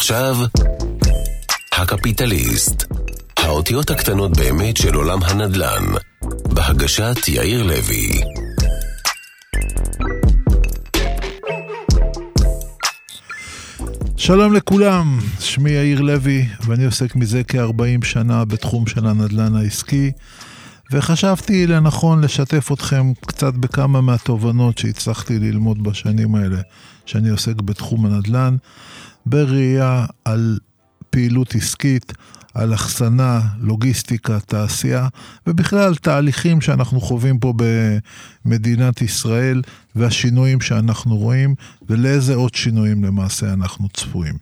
ועכשיו, הקפיטליסט. האותיות הקטנות באמת של עולם הנדל"ן. בהגשת יאיר לוי. שלום לכולם, שמי יאיר לוי, ואני עוסק מזה כ-40 שנה בתחום של הנדל"ן העסקי, וחשבתי לנכון לשתף אתכם קצת בכמה מהתובנות שהצלחתי ללמוד בשנים האלה שאני עוסק בתחום הנדל"ן, בראייה על פעילות עסקית, על אחסנה, לוגיסטיקה, תעשייה, ובכלל תהליכים שאנחנו חווים פה במדינת ישראל, והשינויים שאנחנו רואים, ולאיזה עוד שינויים למעשה אנחנו צפויים.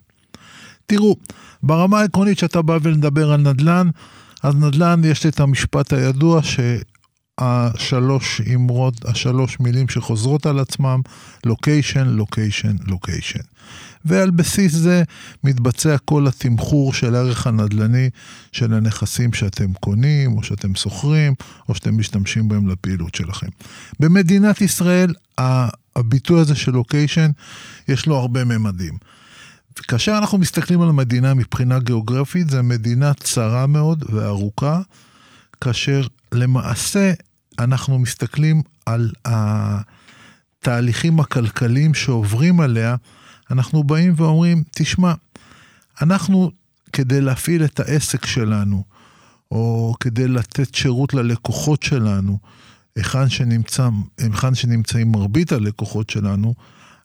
תראו, ברמה העקרונית שאתה בא ולדבר על נדל"ן, אז נדל"ן יש את המשפט הידוע שהשלוש אמרות, השלוש מילים שחוזרות על עצמם, לוקיישן, לוקיישן, לוקיישן. ועל בסיס זה מתבצע כל התמחור של הערך הנדל"ני של הנכסים שאתם קונים, או שאתם שוכרים, או שאתם משתמשים בהם לפעילות שלכם. במדינת ישראל, הביטוי הזה של לוקיישן, יש לו הרבה ממדים. כאשר אנחנו מסתכלים על המדינה מבחינה גיאוגרפית, זו מדינה צרה מאוד וארוכה, כאשר למעשה אנחנו מסתכלים על התהליכים הכלכליים שעוברים עליה, אנחנו באים ואומרים, תשמע, אנחנו, כדי להפעיל את העסק שלנו, או כדי לתת שירות ללקוחות שלנו, היכן, שנמצא, שנמצאים מרבית הלקוחות שלנו,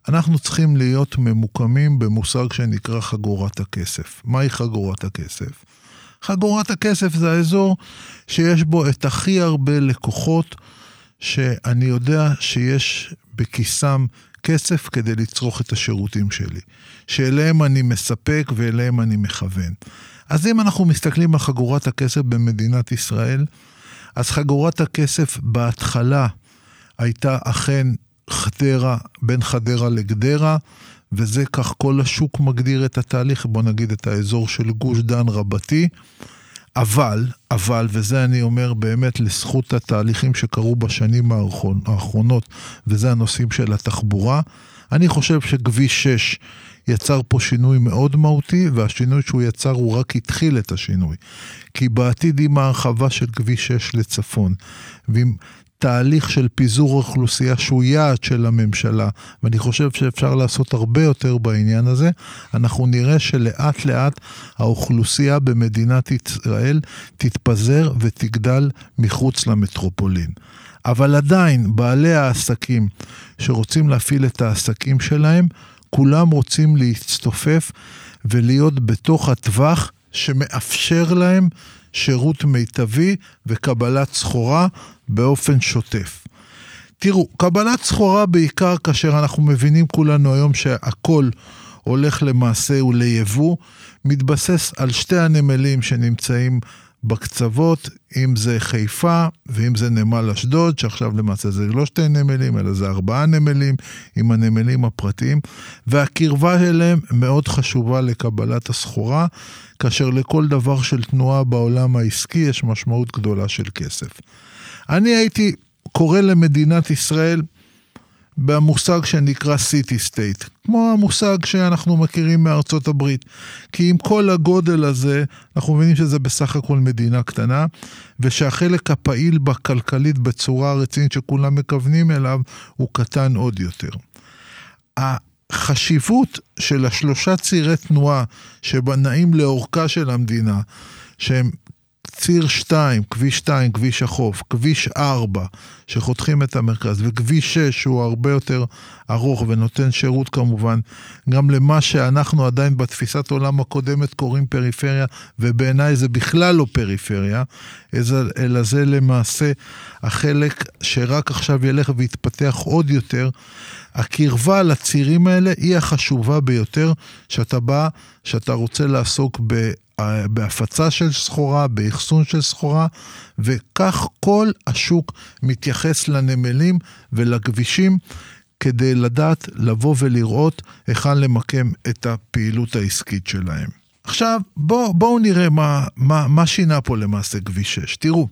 אנחנו צריכים להיות ממוקמים במושג שנקרא חגורת הכסף. מהי חגורת הכסף? חגורת הכסף זה האזור שיש בו את הכי הרבה לקוחות שאני יודע שיש בכיסם כסף כדי לצרוך את השירותים שלי, שאליהם אני מספק ואליהם אני מכוון. אז אם אנחנו מסתכלים על חגורת הכסף במדינת ישראל, אז חגורת הכסף בהתחלה הייתה אכן חדרה, בין חדרה לגדרה, וזה כך כל השוק מגדיר את התהליך, בוא נגיד את האזור של גוש דן רבתי. אבל, אבל, וזה אני אומר באמת לזכות התהליכים שקרו בשנים האחרונות, וזה הנושאים של התחבורה, אני חושב שכביש 6 יצר פה שינוי מאוד מהותי, והשינוי שהוא יצר הוא רק התחיל את השינוי. כי בעתיד עם ההרחבה של כביש 6 לצפון, ועם תהליך של פיזור אוכלוסייה שהוא יעד של הממשלה, ואני חושב שאפשר לעשות הרבה יותר בעניין הזה, אנחנו נראה שלאט לאט האוכלוסייה במדינת ישראל תתפזר ותגדל מחוץ למטרופולין. אבל עדיין, בעלי העסקים שרוצים להפעיל את העסקים שלהם, כולם רוצים להצטופף ולהיות בתוך הטווח שמאפשר להם שירות מיטבי וקבלת סחורה באופן שוטף. תראו, קבלת סחורה בעיקר כאשר אנחנו מבינים כולנו היום שהכל הולך למעשה וליבוא, מתבסס על שתי הנמלים שנמצאים בקצוות, אם זה חיפה ואם זה נמל אשדוד, שעכשיו למעשה זה לא שתי נמלים, אלא זה ארבעה נמלים עם הנמלים הפרטיים, והקרבה אליהם מאוד חשובה לקבלת הסחורה, כאשר לכל דבר של תנועה בעולם העסקי יש משמעות גדולה של כסף. אני הייתי קורא למדינת ישראל במושג שנקרא סיטי סטייט, כמו המושג שאנחנו מכירים מארצות הברית. כי עם כל הגודל הזה, אנחנו מבינים שזה בסך הכל מדינה קטנה, ושהחלק הפעיל בה כלכלית בצורה רצינית שכולם מכוונים אליו, הוא קטן עוד יותר. החשיבות של השלושה צירי תנועה שבנעים לאורכה של המדינה, שהם ציר 2, כביש 2, כביש החוף, כביש 4, שחותכים את המרכז, וכביש 6, שהוא הרבה יותר ארוך ונותן שירות כמובן, גם למה שאנחנו עדיין בתפיסת עולם הקודמת קוראים פריפריה, ובעיניי זה בכלל לא פריפריה, אלא זה למעשה החלק שרק עכשיו ילך ויתפתח עוד יותר. הקרבה לצירים האלה היא החשובה ביותר, שאתה בא, שאתה רוצה לעסוק ב... בהפצה של סחורה, באחסון של סחורה, וכך כל השוק מתייחס לנמלים ולכבישים כדי לדעת לבוא ולראות היכן למקם את הפעילות העסקית שלהם. עכשיו, בואו בוא נראה מה, מה, מה שינה פה למעשה כביש 6. תראו,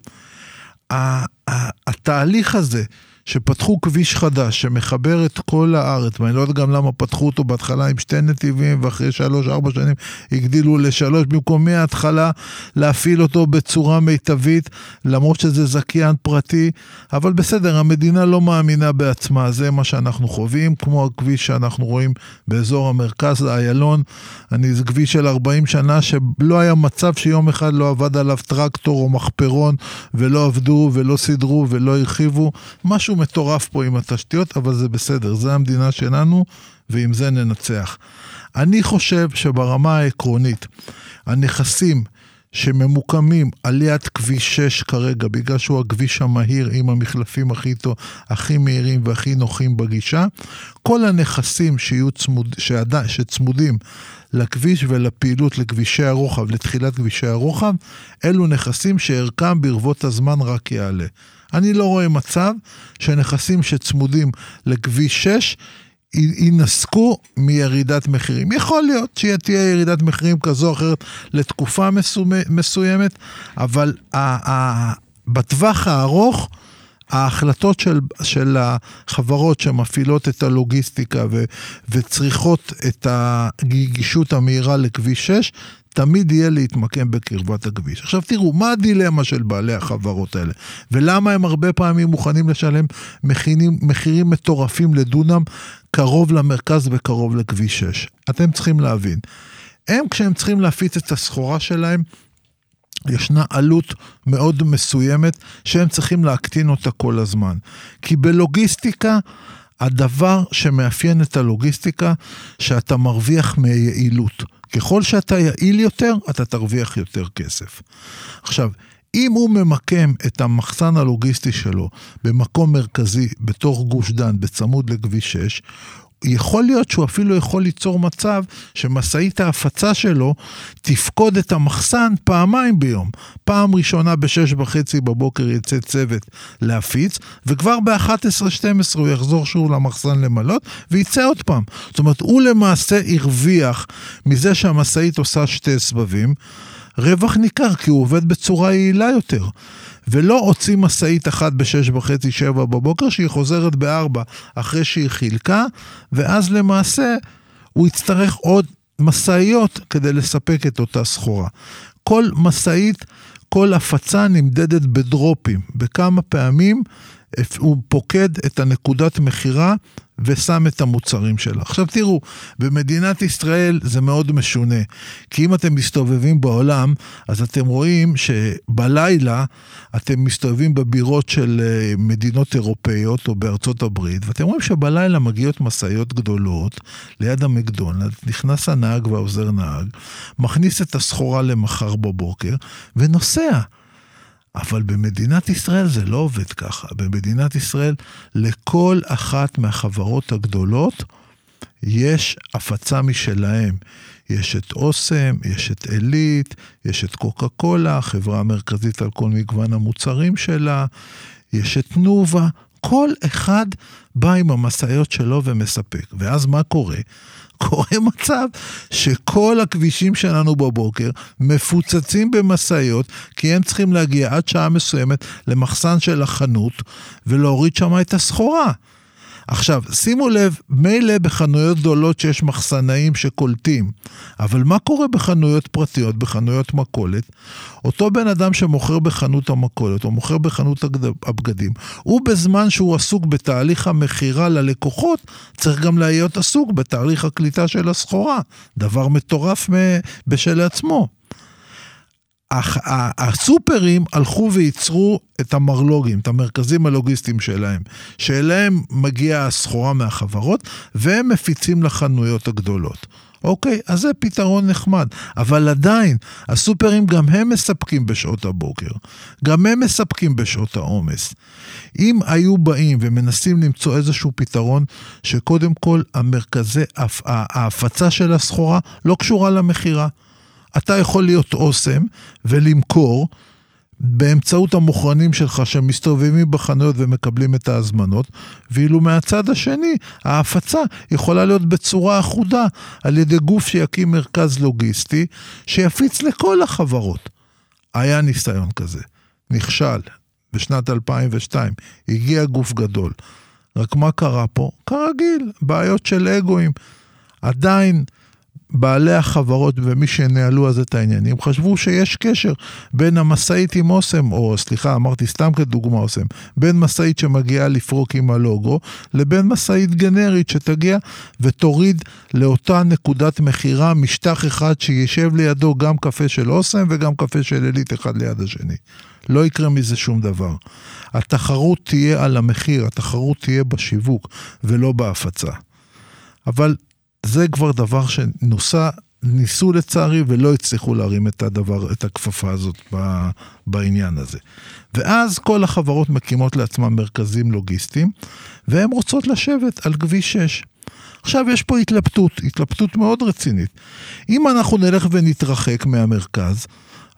התהליך הזה שפתחו כביש חדש שמחבר את כל הארץ, ואני לא יודע גם למה פתחו אותו בהתחלה עם שתי נתיבים, ואחרי שלוש-ארבע שנים הגדילו לשלוש, במקום מההתחלה להפעיל אותו בצורה מיטבית, למרות שזה זכיין פרטי, אבל בסדר, המדינה לא מאמינה בעצמה, זה מה שאנחנו חווים, כמו הכביש שאנחנו רואים באזור המרכז, איילון, אני, זה כביש של 40 שנה שלא היה מצב שיום אחד לא עבד עליו טרקטור או מחפרון, ולא עבדו ולא סידרו ולא הרחיבו, משהו מטורף פה עם התשתיות, אבל זה בסדר, זה המדינה שלנו, ועם זה ננצח. אני חושב שברמה העקרונית, הנכסים שממוקמים על יד כביש 6 כרגע, בגלל שהוא הכביש המהיר עם המחלפים הכי, הכי מהירים והכי נוחים בגישה, כל הנכסים שיהיו צמוד, שעד, שצמודים לכביש ולפעילות לכבישי הרוחב, לתחילת כבישי הרוחב, אלו נכסים שערכם ברבות הזמן רק יעלה. אני לא רואה מצב שנכסים שצמודים לכביש 6 ינסקו מירידת מחירים. יכול להיות שתהיה ירידת מחירים כזו או אחרת לתקופה מסוימת, אבל בטווח הארוך, ההחלטות של, של החברות שמפעילות את הלוגיסטיקה ו, וצריכות את הגישות המהירה לכביש 6, תמיד יהיה להתמקם בקרבת הכביש. עכשיו תראו, מה הדילמה של בעלי החברות האלה? ולמה הם הרבה פעמים מוכנים לשלם מחירים, מחירים מטורפים לדונם קרוב למרכז וקרוב לכביש 6? אתם צריכים להבין. הם, כשהם צריכים להפיץ את הסחורה שלהם, ישנה עלות מאוד מסוימת שהם צריכים להקטין אותה כל הזמן. כי בלוגיסטיקה, הדבר שמאפיין את הלוגיסטיקה, שאתה מרוויח מיעילות. ככל שאתה יעיל יותר, אתה תרוויח יותר כסף. עכשיו, אם הוא ממקם את המחסן הלוגיסטי שלו במקום מרכזי בתוך גוש דן, בצמוד לכביש 6, יכול להיות שהוא אפילו יכול ליצור מצב שמשאית ההפצה שלו תפקוד את המחסן פעמיים ביום. פעם ראשונה בשש וחצי בבוקר יצא צוות להפיץ, וכבר ב-11-12 הוא יחזור שוב למחסן למלות, ויצא עוד פעם. זאת אומרת, הוא למעשה הרוויח מזה שהמשאית עושה שתי סבבים. רווח ניכר, כי הוא עובד בצורה יעילה יותר. ולא הוציא משאית אחת בשש וחצי, שבע בבוקר, שהיא חוזרת בארבע אחרי שהיא חילקה, ואז למעשה הוא יצטרך עוד משאיות כדי לספק את אותה סחורה. כל משאית, כל הפצה נמדדת בדרופים, בכמה פעמים הוא פוקד את הנקודת מכירה ושם את המוצרים שלה. עכשיו תראו, במדינת ישראל זה מאוד משונה, כי אם אתם מסתובבים בעולם, אז אתם רואים שבלילה אתם מסתובבים בבירות של אה, מדינות אירופאיות או בארצות הברית, ואתם רואים שבלילה מגיעות משאיות גדולות ליד המקדונלד, נכנס הנהג והעוזר נהג, מכניס את הסחורה למחר בבוקר ונוסע. אבל במדינת ישראל זה לא עובד ככה. במדינת ישראל, לכל אחת מהחברות הגדולות יש הפצה משלהם. יש את אוסם, יש את עילית, יש את קוקה קולה, החברה המרכזית על כל מגוון המוצרים שלה, יש את תנובה, כל אחד בא עם המשאיות שלו ומספק. ואז מה קורה? קורה מצב שכל הכבישים שלנו בבוקר מפוצצים במשאיות, כי הם צריכים להגיע עד שעה מסוימת למחסן של החנות ולהוריד שם את הסחורה. עכשיו, שימו לב, מילא בחנויות גדולות שיש מחסנאים שקולטים, אבל מה קורה בחנויות פרטיות, בחנויות מכולת? אותו בן אדם שמוכר בחנות המכולת, או מוכר בחנות הבגדים, הוא בזמן שהוא עסוק בתהליך המכירה ללקוחות, צריך גם להיות עסוק בתהליך הקליטה של הסחורה. דבר מטורף בשל עצמו. הסופרים הלכו וייצרו את המרלוגים, את המרכזים הלוגיסטיים שלהם, שאליהם מגיעה הסחורה מהחברות, והם מפיצים לחנויות הגדולות. אוקיי, אז זה פתרון נחמד. אבל עדיין, הסופרים גם הם מספקים בשעות הבוקר. גם הם מספקים בשעות העומס. אם היו באים ומנסים למצוא איזשהו פתרון, שקודם כל המרכזי, ההפצה של הסחורה לא קשורה למכירה. אתה יכול להיות אוסם ולמכור באמצעות המוכרנים שלך שמסתובבים בחנויות ומקבלים את ההזמנות, ואילו מהצד השני, ההפצה יכולה להיות בצורה אחודה על ידי גוף שיקים מרכז לוגיסטי שיפיץ לכל החברות. היה ניסיון כזה, נכשל, בשנת 2002. הגיע גוף גדול. רק מה קרה פה? כרגיל, בעיות של אגואים. עדיין בעלי החברות ומי שניהלו אז את העניינים חשבו שיש קשר בין המשאית עם אוסם, או סליחה, אמרתי סתם כדוגמה אוסם, בין משאית שמגיעה לפרוק עם הלוגו, לבין משאית גנרית שתגיע ותוריד לאותה נקודת מכירה משטח אחד שישב לידו גם קפה של אוסם וגם קפה של עילית אחד ליד השני. לא יקרה מזה שום דבר. התחרות תהיה על המחיר, התחרות תהיה בשיווק ולא בהפצה. אבל זה כבר דבר שנוסע, ניסו לצערי ולא הצליחו להרים את הדבר, את הכפפה הזאת בעניין הזה. ואז כל החברות מקימות לעצמן מרכזים לוגיסטיים, והן רוצות לשבת על כביש 6. עכשיו יש פה התלבטות, התלבטות מאוד רצינית. אם אנחנו נלך ונתרחק מהמרכז,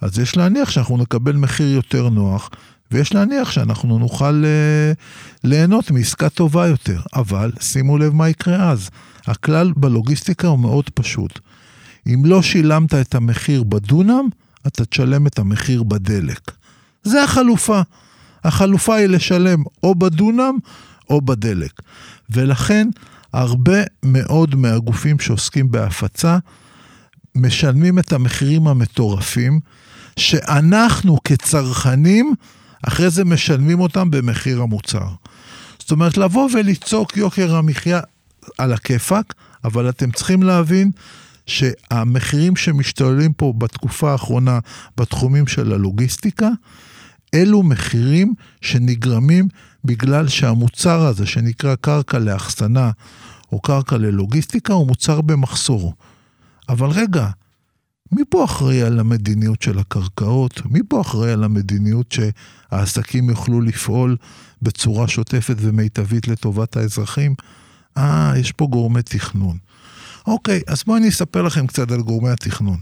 אז יש להניח שאנחנו נקבל מחיר יותר נוח, ויש להניח שאנחנו נוכל uh, ליהנות מעסקה טובה יותר. אבל שימו לב מה יקרה אז. הכלל בלוגיסטיקה הוא מאוד פשוט. אם לא שילמת את המחיר בדונם, אתה תשלם את המחיר בדלק. זה החלופה. החלופה היא לשלם או בדונם או בדלק. ולכן הרבה מאוד מהגופים שעוסקים בהפצה משלמים את המחירים המטורפים, שאנחנו כצרכנים אחרי זה משלמים אותם במחיר המוצר. זאת אומרת, לבוא ולצעוק יוקר המחיה על הכיפאק, אבל אתם צריכים להבין שהמחירים שמשתוללים פה בתקופה האחרונה בתחומים של הלוגיסטיקה, אלו מחירים שנגרמים בגלל שהמוצר הזה שנקרא קרקע לאחסנה או קרקע ללוגיסטיקה הוא מוצר במחסור. אבל רגע, מי פה אחראי על המדיניות של הקרקעות? מי פה אחראי על המדיניות שהעסקים יוכלו לפעול בצורה שוטפת ומיטבית לטובת האזרחים? אה, יש פה גורמי תכנון. אוקיי, אז בואי אני אספר לכם קצת על גורמי התכנון.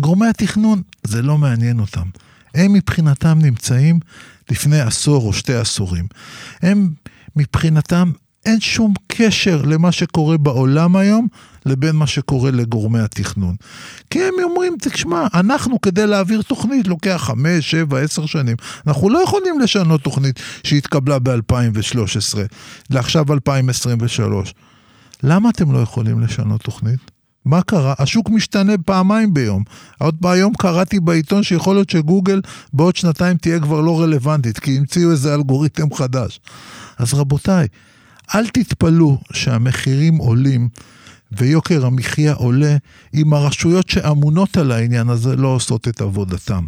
גורמי התכנון, זה לא מעניין אותם. הם מבחינתם נמצאים לפני עשור או שתי עשורים. הם מבחינתם אין שום קשר למה שקורה בעולם היום לבין מה שקורה לגורמי התכנון. כי הם אומרים, תשמע, אנחנו כדי להעביר תוכנית לוקח חמש, שבע, עשר שנים. אנחנו לא יכולים לשנות תוכנית שהתקבלה ב-2013 לעכשיו 2023. למה אתם לא יכולים לשנות תוכנית? מה קרה? השוק משתנה פעמיים ביום. עוד היום קראתי בעיתון שיכול להיות שגוגל בעוד שנתיים תהיה כבר לא רלוונטית, כי המציאו איזה אלגוריתם חדש. אז רבותיי, אל תתפלאו שהמחירים עולים ויוקר המחיה עולה אם הרשויות שאמונות על העניין הזה לא עושות את עבודתם.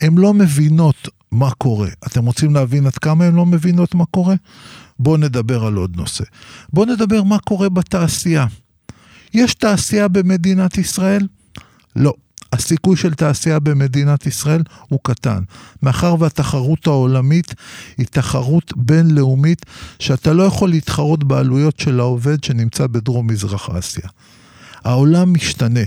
הן לא מבינות מה קורה. אתם רוצים להבין עד כמה הן לא מבינות מה קורה? בואו נדבר על עוד נושא. בואו נדבר מה קורה בתעשייה. יש תעשייה במדינת ישראל? לא. הסיכוי של תעשייה במדינת ישראל הוא קטן. מאחר והתחרות העולמית היא תחרות בינלאומית שאתה לא יכול להתחרות בעלויות של העובד שנמצא בדרום מזרח אסיה. העולם משתנה.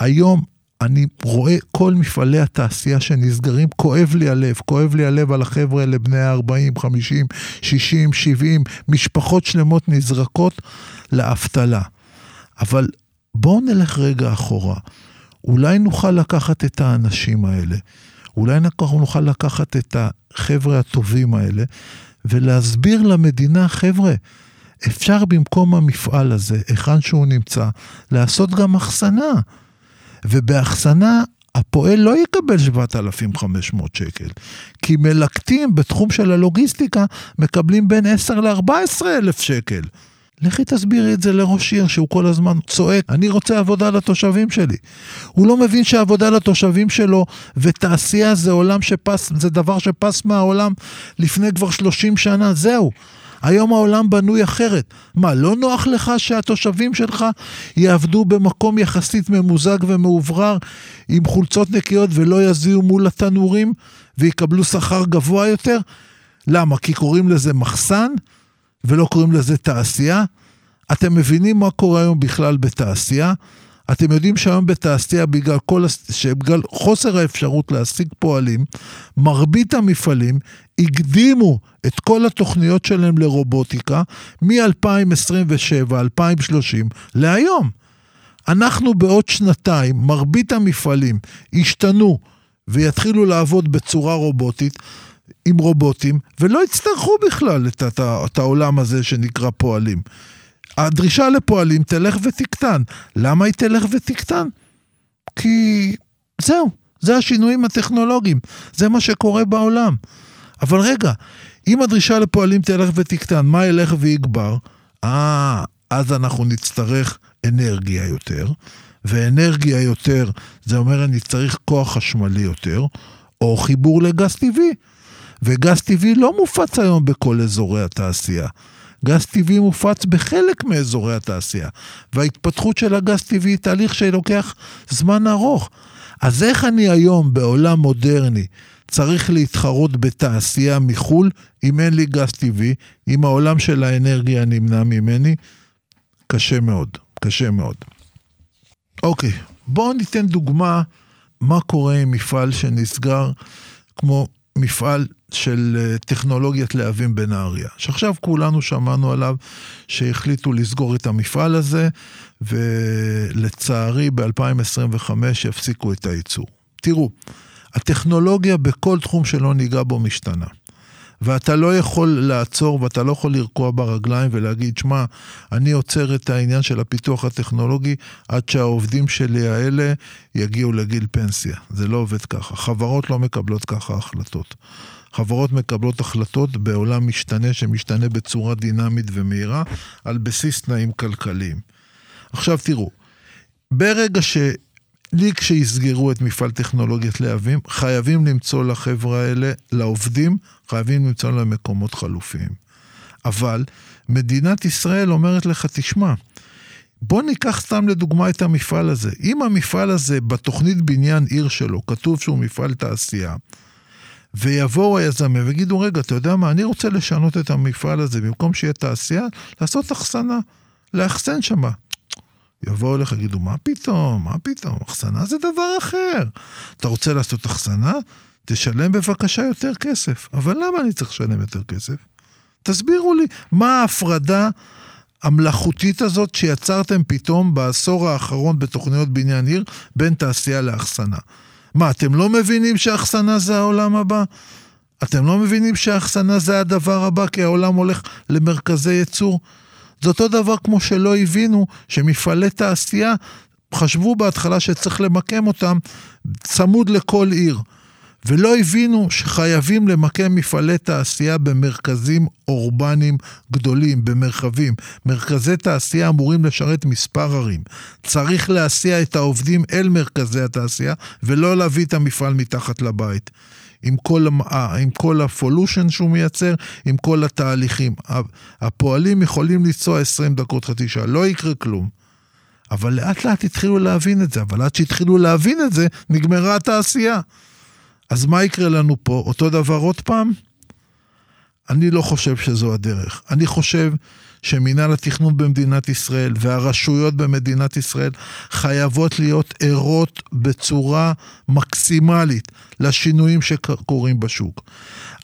היום אני רואה כל מפעלי התעשייה שנסגרים, כואב לי הלב, כואב לי הלב על החבר'ה האלה בני ה-40, 50, 60, 70, משפחות שלמות נזרקות לאבטלה. אבל בואו נלך רגע אחורה. אולי נוכל לקחת את האנשים האלה, אולי נוכל לקחת את החבר'ה הטובים האלה ולהסביר למדינה, חבר'ה, אפשר במקום המפעל הזה, היכן שהוא נמצא, לעשות גם אחסנה. ובאחסנה הפועל לא יקבל 7,500 שקל, כי מלקטים בתחום של הלוגיסטיקה מקבלים בין 10 ל-14 אלף שקל. לכי תסבירי את זה לראש עיר שהוא כל הזמן צועק, אני רוצה עבודה לתושבים שלי. הוא לא מבין שעבודה לתושבים שלו ותעשייה זה עולם שפס, זה דבר שפס מהעולם לפני כבר 30 שנה, זהו. היום העולם בנוי אחרת. מה, לא נוח לך שהתושבים שלך יעבדו במקום יחסית ממוזג ומאוברר עם חולצות נקיות ולא יזיעו מול התנורים ויקבלו שכר גבוה יותר? למה? כי קוראים לזה מחסן? ולא קוראים לזה תעשייה? אתם מבינים מה קורה היום בכלל בתעשייה? אתם יודעים שהיום בתעשייה, בגלל, כל, שבגלל חוסר האפשרות להשיג פועלים, מרבית המפעלים הקדימו את כל התוכניות שלהם לרובוטיקה מ-2027, 2030 להיום. אנחנו בעוד שנתיים, מרבית המפעלים ישתנו ויתחילו לעבוד בצורה רובוטית, עם רובוטים, ולא יצטרכו בכלל את, את, את העולם הזה שנקרא פועלים. הדרישה לפועלים תלך ותקטן. למה היא תלך ותקטן? כי זהו, זה השינויים הטכנולוגיים, זה מה שקורה בעולם. אבל רגע, אם הדרישה לפועלים תלך ותקטן, מה ילך ויגבר? אה, אז אנחנו נצטרך אנרגיה יותר, ואנרגיה יותר, זה אומר אני צריך כוח חשמלי יותר, או חיבור לגז טבעי. וגז טבעי לא מופץ היום בכל אזורי התעשייה. גז טבעי מופץ בחלק מאזורי התעשייה, וההתפתחות של הגז טבעי היא תהליך שלוקח זמן ארוך. אז איך אני היום בעולם מודרני צריך להתחרות בתעשייה מחו"ל אם אין לי גז טבעי, אם העולם של האנרגיה נמנע ממני? קשה מאוד, קשה מאוד. אוקיי, בואו ניתן דוגמה מה קורה עם מפעל שנסגר כמו מפעל של אה, טכנולוגיית להבים בנהריה, שעכשיו כולנו שמענו עליו שהחליטו לסגור את המפעל הזה, ולצערי ב-2025 יפסיקו את הייצור. תראו, הטכנולוגיה בכל תחום שלא ניגע בו משתנה. ואתה לא יכול לעצור ואתה לא יכול לרקוע ברגליים ולהגיד, שמע, אני עוצר את העניין של הפיתוח הטכנולוגי עד שהעובדים שלי האלה יגיעו לגיל פנסיה. זה לא עובד ככה. חברות לא מקבלות ככה החלטות. חברות מקבלות החלטות בעולם משתנה שמשתנה בצורה דינמית ומהירה על בסיס תנאים כלכליים. עכשיו תראו, ברגע ש... לי כשיסגרו את מפעל טכנולוגיית להבים, חייבים למצוא לחבר'ה האלה, לעובדים, חייבים למצוא להם מקומות חלופיים. אבל מדינת ישראל אומרת לך, תשמע, בוא ניקח סתם לדוגמה את המפעל הזה. אם המפעל הזה בתוכנית בניין עיר שלו כתוב שהוא מפעל תעשייה, ויבואו היזמים ויגידו, רגע, אתה יודע מה, אני רוצה לשנות את המפעל הזה, במקום שיהיה תעשייה, לעשות אחסנה, לאחסן שמה. יבואו אליך, יגידו, מה פתאום, מה פתאום, אחסנה זה דבר אחר. אתה רוצה לעשות אחסנה? תשלם בבקשה יותר כסף. אבל למה אני צריך לשלם יותר כסף? תסבירו לי, מה ההפרדה המלאכותית הזאת שיצרתם פתאום בעשור האחרון בתוכניות בניין עיר בין תעשייה לאחסנה? מה, אתם לא מבינים שאחסנה זה העולם הבא? אתם לא מבינים שאחסנה זה הדבר הבא כי העולם הולך למרכזי ייצור? זה אותו דבר כמו שלא הבינו שמפעלי תעשייה, חשבו בהתחלה שצריך למקם אותם צמוד לכל עיר. ולא הבינו שחייבים למקם מפעלי תעשייה במרכזים אורבניים גדולים, במרחבים. מרכזי תעשייה אמורים לשרת מספר ערים. צריך להסיע את העובדים אל מרכזי התעשייה, ולא להביא את המפעל מתחת לבית. עם כל, אה, עם כל הפולושן שהוא מייצר, עם כל התהליכים. הפועלים יכולים לנסוע 20 דקות, חצי שעה, לא יקרה כלום. אבל לאט לאט התחילו להבין את זה, אבל עד שהתחילו להבין את זה, נגמרה התעשייה. אז מה יקרה לנו פה? אותו דבר עוד פעם? אני לא חושב שזו הדרך. אני חושב שמינהל התכנון במדינת ישראל והרשויות במדינת ישראל חייבות להיות ערות בצורה מקסימלית לשינויים שקורים בשוק.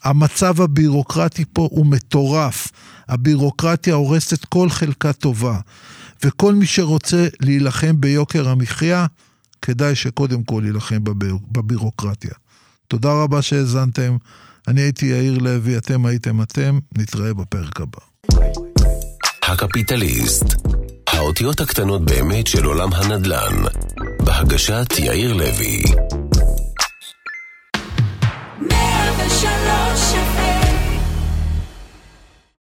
המצב הבירוקרטי פה הוא מטורף. הבירוקרטיה הורסת כל חלקה טובה. וכל מי שרוצה להילחם ביוקר המחיה, כדאי שקודם כל יילחם בבירוקרטיה. תודה רבה שהאזנתם. אני הייתי יאיר לוי, אתם הייתם אתם, נתראה בפרק הבא. הקפיטליסט, האותיות הקטנות באמת של עולם הנדל"ן, בהגשת יאיר לוי.